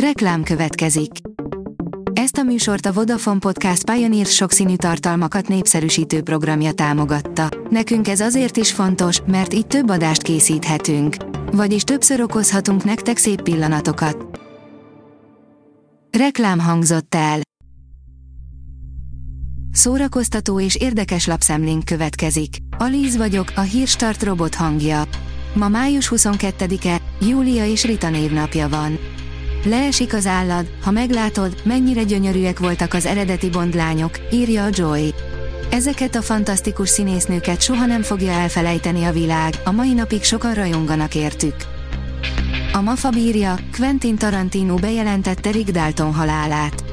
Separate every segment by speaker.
Speaker 1: Reklám következik. Ezt a műsort a Vodafone Podcast Pioneer sokszínű tartalmakat népszerűsítő programja támogatta. Nekünk ez azért is fontos, mert így több adást készíthetünk. Vagyis többször okozhatunk nektek szép pillanatokat. Reklám hangzott el. Szórakoztató és érdekes lapszemlénk következik. Alíz vagyok, a hírstart robot hangja. Ma május 22-e, Júlia és Rita névnapja van. Leesik az állad, ha meglátod, mennyire gyönyörűek voltak az eredeti bondlányok, írja a Joy. Ezeket a fantasztikus színésznőket soha nem fogja elfelejteni a világ, a mai napig sokan rajonganak értük. A Mafa bírja, Quentin Tarantino bejelentette Rick Dalton halálát.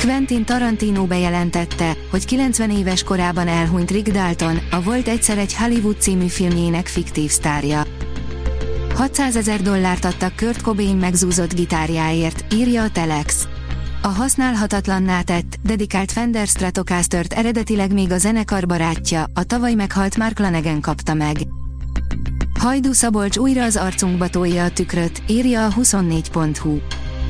Speaker 1: Quentin Tarantino bejelentette, hogy 90 éves korában elhunyt Rick Dalton, a Volt egyszer egy Hollywood című filmjének fiktív sztárja. 600 ezer dollárt adtak Kurt Cobain megzúzott gitárjáért, írja a Telex. A használhatatlanná tett, dedikált Fender Stratocaster-t eredetileg még a zenekar barátja, a tavaly meghalt Mark Lanegan kapta meg. Hajdu Szabolcs újra az arcunkba tolja a tükröt, írja a 24.hu.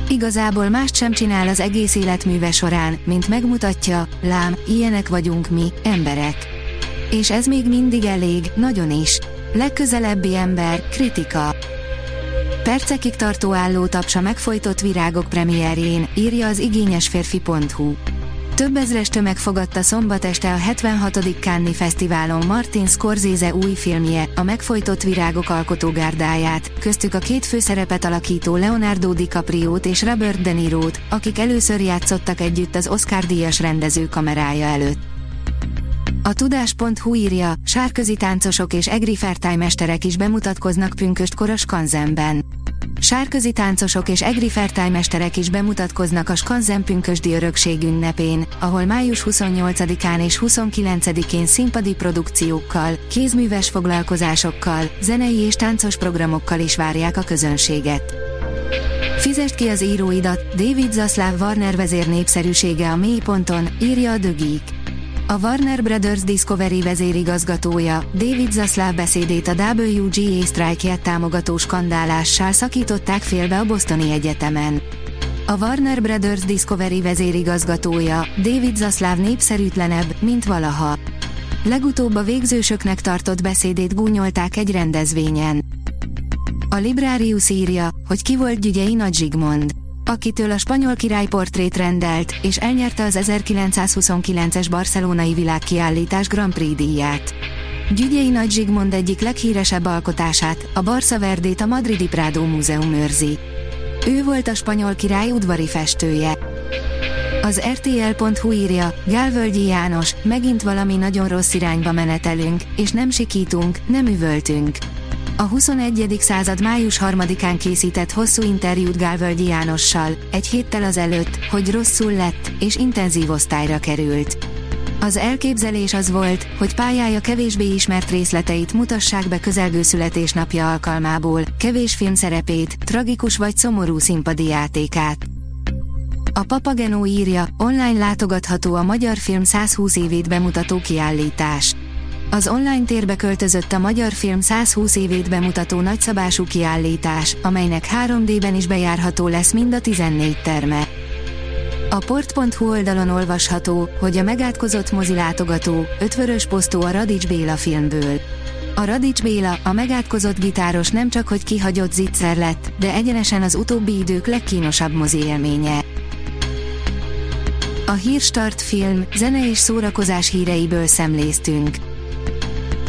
Speaker 1: Igazából mást sem csinál az egész életműve során, mint megmutatja, lám, ilyenek vagyunk mi, emberek. És ez még mindig elég, nagyon is. Legközelebbi ember, kritika. Percekig tartó álló tapsa megfojtott virágok premierjén, írja az igényesférfi.hu. Több ezres tömeg fogadta szombat este a 76. Cannes Fesztiválon Martin Scorsese új filmje, a megfojtott virágok alkotógárdáját, köztük a két főszerepet alakító Leonardo DiCaprio-t és Robert De Niro-t, akik először játszottak együtt az Oscar-díjas rendező kamerája előtt. A tudás.hu írja, sárközi táncosok és egri fertájmesterek is bemutatkoznak pünköst koros kanzenben. Sárközi táncosok és egri fertájmesterek is bemutatkoznak a Skanzen pünkösdi örökség ünnepén, ahol május 28-án és 29-én színpadi produkciókkal, kézműves foglalkozásokkal, zenei és táncos programokkal is várják a közönséget. Fizest ki az íróidat, David Zaslav Warner vezér népszerűsége a mélyponton, írja a Geek. A Warner Brothers Discovery vezérigazgatója, David Zaslav beszédét a WGA sztrájkját támogató skandálással szakították félbe a Bostoni Egyetemen. A Warner Brothers Discovery vezérigazgatója, David Zaslav népszerűtlenebb, mint valaha. Legutóbb a végzősöknek tartott beszédét gúnyolták egy rendezvényen. A Librarius írja, hogy ki volt Gyügyei Nagy Zsigmond akitől a spanyol király portrét rendelt, és elnyerte az 1929-es barcelonai világkiállítás Grand Prix díját. Gyügyei Nagy Zsigmond egyik leghíresebb alkotását, a Barca Verdét a Madridi Prado Múzeum őrzi. Ő volt a spanyol király udvari festője. Az RTL.hu írja, Gálvölgyi János, megint valami nagyon rossz irányba menetelünk, és nem sikítunk, nem üvöltünk. A 21. század május 3-án készített hosszú interjút Gálvölgyi Jánossal, egy héttel az előtt, hogy rosszul lett, és intenzív osztályra került. Az elképzelés az volt, hogy pályája kevésbé ismert részleteit mutassák be közelgő születésnapja alkalmából, kevés filmszerepét, tragikus vagy szomorú színpadi játékát. A Papagenó írja, online látogatható a magyar film 120 évét bemutató kiállítás. Az online térbe költözött a magyar film 120 évét bemutató nagyszabású kiállítás, amelynek 3D-ben is bejárható lesz mind a 14 terme. A port.hu oldalon olvasható, hogy a megátkozott mozilátogató, ötvörös posztó a Radics Béla filmből. A Radics Béla, a megátkozott gitáros nem csak hogy kihagyott zicser lett, de egyenesen az utóbbi idők legkínosabb mozi élménye. A Hírstart film, zene és szórakozás híreiből szemléztünk.